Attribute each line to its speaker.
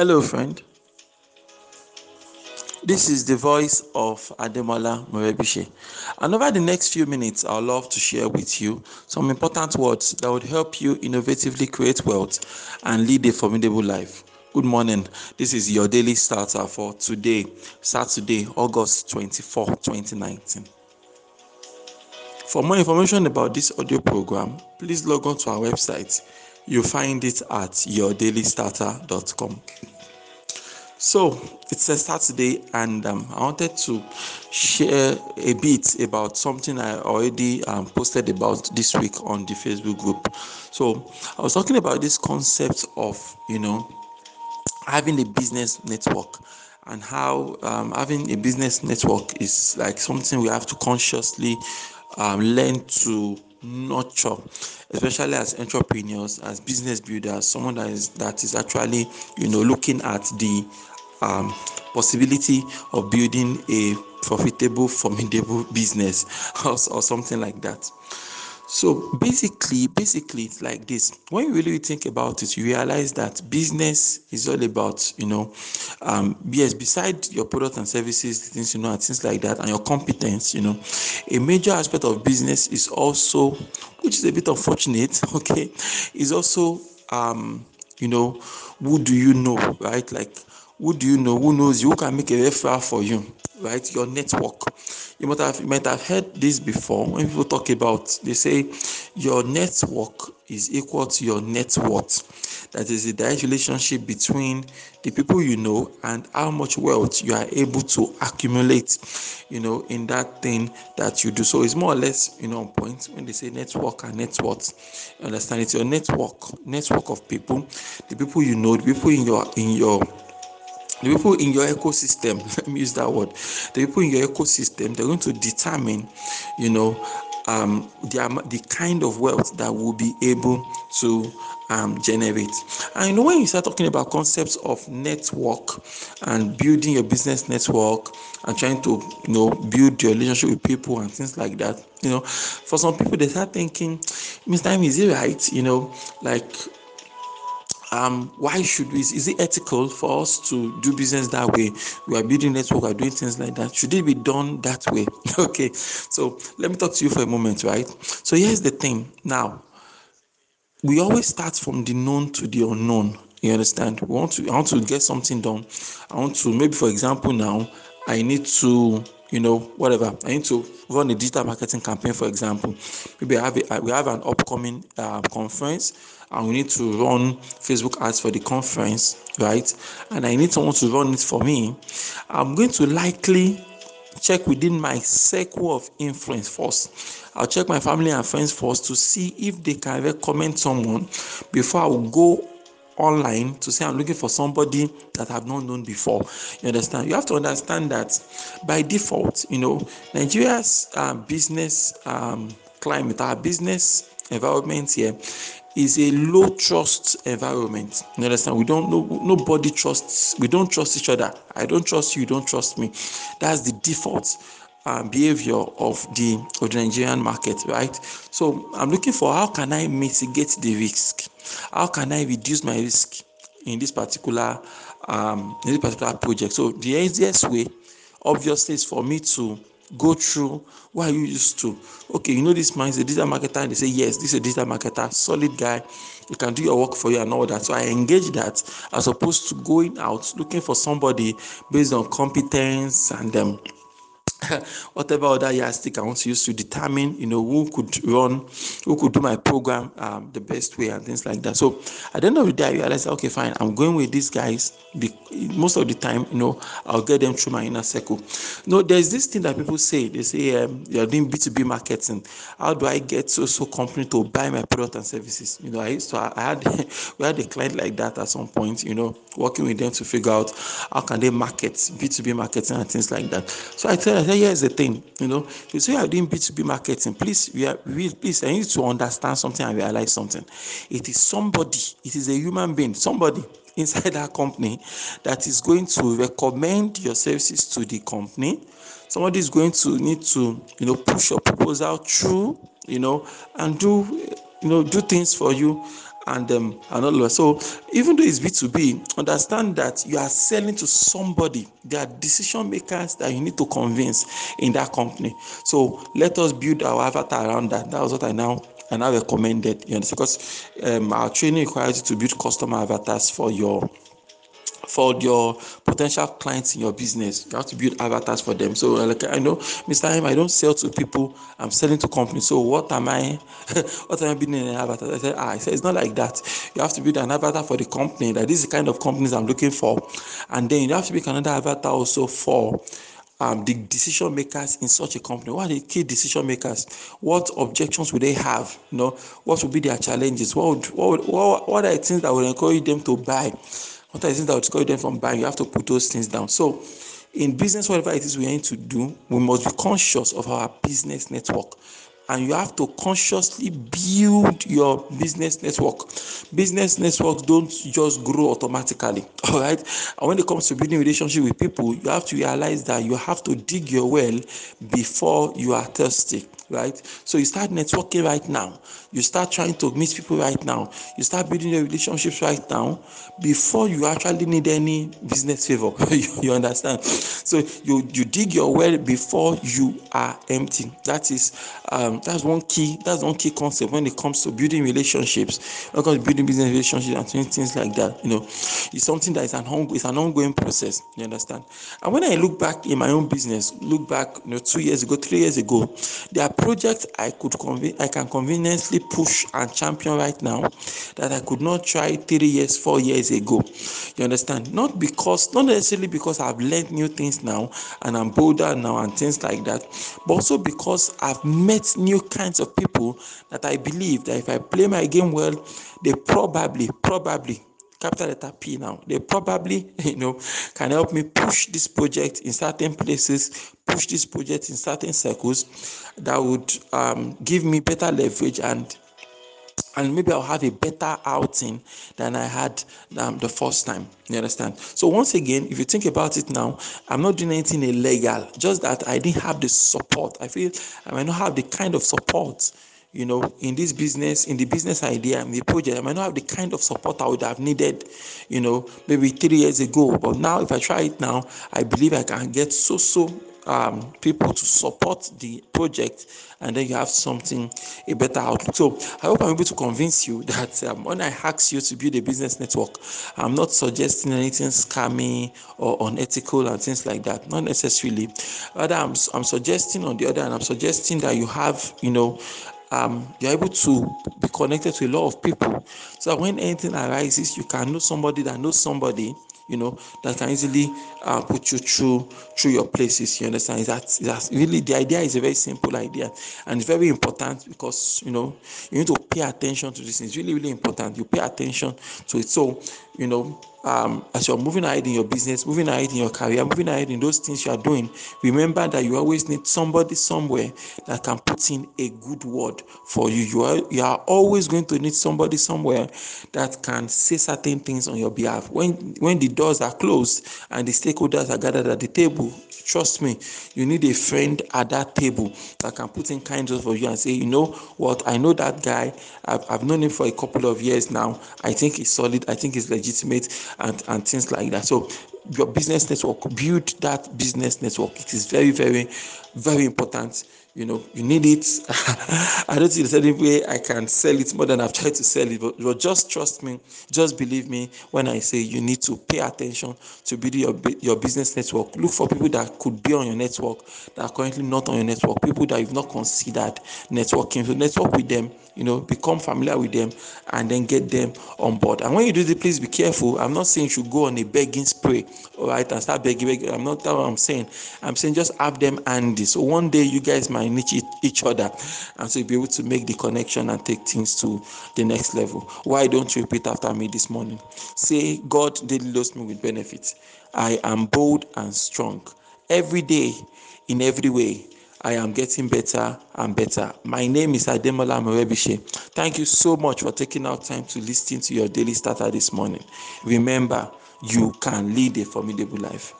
Speaker 1: Hello, friend. This is the voice of Ademola Morebise. And over the next few minutes, I'd love to share with you some important words that would help you innovatively create wealth and lead a formidable life. Good morning. This is your daily starter for today, Saturday, August 24, 2019. For more information about this audio program, please log on to our website. You'll find it at yourdailystarter.com. So it's a Saturday, and um, I wanted to share a bit about something I already um, posted about this week on the Facebook group. So I was talking about this concept of you know having a business network and how um, having a business network is like something we have to consciously um, learn to nurture especially as entrepreneurs as business builders someone that is that is actually you know looking at the um, possibility of building a profitable formidable business or, or something like that so basically, basically it's like this. When you really think about it, you realize that business is all about, you know, um, yes, beside your product and services, things you know, and things like that, and your competence, you know, a major aspect of business is also, which is a bit unfortunate, okay, is also um, you know, who do you know, right? Like who do you know? Who knows you? Who can make a referral for you? right? Your network. You might have you might have heard this before when people talk about they say your network is equal to your net worth. That is a direct relationship between the people you know and how much wealth you are able to accumulate, you know, in that thing that you do. So it's more or less, you know, on point when they say network and net worth. Understand it's your network, network of people, the people you know, the people in your in your the people in your ecosystem let me use that word the people in your ecosystem they're going to determine you know um, the, the kind of wealth that will be able to um, generate. And you know, when you start talking about concepts of network and building your business network and trying to, you know, build your relationship with people and things like that, you know, for some people they start thinking, Mr. Is it right? You know, like um, why should we? Is it ethical for us to do business that way? We are building network, we are doing things like that. Should it be done that way? okay, so let me talk to you for a moment, right? So here's the thing. Now, we always start from the known to the unknown. You understand? We want to. I want to get something done. I want to maybe, for example, now I need to you know whatever i need to run a digital marketing campaign for example maybe i have a, we have an upcoming uh, conference and we need to run facebook ads for the conference right and i need someone to run it for me i'm going to likely check within my circle of influence first i'll check my family and friends first to see if they can recommend someone before i will go online to say I'm looking for somebody that I've not known before. You understand? You have to understand that by default, you know, Nigeria's uh, business um, climate, our business environment here is a low trust environment. You understand? We don't know nobody trusts, we don't trust each other. I don't trust you, you don't trust me. That's the default uh, behavior of the of the Nigerian market, right? So I'm looking for how can I mitigate the risk? How can I reduce my risk in this particular um, in this particular project? So the easiest way, obviously, is for me to go through what you used to? Okay you know this man is a digital marketer and they say yes this is a digital marketer solid guy. He can do your work for you and all that. So i engage that as opposed to going out looking for somebody based on competence and um, whatever other yardstick I want to use to determine, you know, who could run, who could do my program um, the best way and things like that. So at the end of the day, I realized, okay, fine, I'm going with these guys. Most of the time, you know, I'll get them through my inner circle. No, there's this thing that people say. They say um, you're doing B2B marketing. How do I get so so company to buy my product and services? You know, I used to I had we had a client like that at some point. You know, working with them to figure out how can they market B2B marketing and things like that. So I tell here's the thing you know. You say oh, you are doing b2b marketing. Please we are please i need to understand something and realize something. It is somebody it is a human being somebody inside that company that is going to recommend your services to the company. Somebody is going to need to you know push your proposal through you know and do you know do things for you and um, and all of so even though it's b2b understand that you are selling to somebody. There are decision makers that you need to convince in that company. So let us build our avatar around that. That was what i now I now recommended. You understand? Because um, our training requires you to build customer avatars for your for your potential clients in your business. You have to build avatars for them. So, like I know, Mr. M, I don't sell to people. I'm selling to companies. So, what am I? what am I building an avatar? I said, ah, I said it's not like that. You have to build an avatar for the company. That this is the kind of companies I'm looking for, and then you have to make another avatar also for um, the decision makers in such a company? What are the key decision makers? What objections would they have? You know, what would be their challenges? What would, what, would, what, what are the things that would encourage them to buy? What are the things that would discourage them from buying? You have to put those things down. So, in business, whatever it is we need to do, we must be conscious of our business network. And you have to consciously build your business network. Business networks don't just grow automatically. All right. And when it comes to building relationship with people, you have to realize that you have to dig your well before you are thirsty right? So you start networking right now. You start trying to meet people right now. You start building your relationships right now before you actually need any business favor. you, understand? So you you dig your well before you are empty. That is um, that's one key. That's one key concept when it comes to building relationships. To building business relationships and things like that. You know, it's something that is an ongoing, it's an ongoing process. You understand? And when I look back in my own business, look back, you know, two years ago, three years ago, there are projects I could conven- I can conveniently push and champion right now that I could not try three years, four years ago. You understand? Not because, not necessarily because I've learned new things now and I'm bolder now and things like that, but also because I've met new kinds of people that I believe that if I play my game well, they probably, probably capital letter P now. They probably, you know, can help me push this project in certain places, push this project in certain circles that would um, give me better leverage and and maybe I'll have a better outing than I had um, the first time. You understand? So once again, if you think about it now, I'm not doing anything illegal. Just that I didn't have the support. I feel I might not have the kind of support you know, in this business, in the business idea, in the project, I might not have the kind of support I would have needed, you know, maybe three years ago. But now, if I try it now, I believe I can get so so um, people to support the project, and then you have something a better outlook. So I hope I'm able to convince you that um, when I ask you to build a business network, I'm not suggesting anything scammy or unethical and things like that. Not necessarily. Rather, I'm, I'm suggesting on the other hand, I'm suggesting that you have, you know, um, you're able to be connected to a lot of people. So when anything arises, you can know somebody that knows somebody, you know, that can easily uh, put you through through your places. You understand? That that's really the idea is a very simple idea and it's very important because you know you need to pay attention to this. It's really really important. You pay attention to it. So you know um, as you're moving ahead in your business, moving ahead in your career, moving ahead in those things you are doing, remember that you always need somebody somewhere that can put in a good word for you. You are, you are always going to need somebody somewhere that can say certain things on your behalf. When when the doors are closed and the stakeholders are gathered at the table, trust me, you need a friend at that table that can put in kind words for you and say, you know what, I know that guy. I've, I've known him for a couple of years now. I think he's solid. I think he's legitimate and, and things like that. So your business network, build that business network. It is very, very, very important. You know you need it. I don't there's any way i can sell it more than i've tried to sell it but, but just trust me just believe me when i say you need to pay attention to build your your business network. Look for people that could be on your network that are currently not on your network people that you've not considered networking. So network with them you know become familiar with them and then get them on board. And when you do this please be careful. I'm not saying you should go on a begging all right and start begging, begging. i'm not that what i'm saying i'm saying just have them handy so one day you guys might need each other and so you'll be able to make the connection and take things to the next level why don't you repeat after me this morning say god daily loads me with benefits i am bold and strong every day in every way I am getting better and better. My name is Ademola Morebise. Thank you so much for taking out time to listen to your daily starter this morning. Remember, you can lead a formidable life.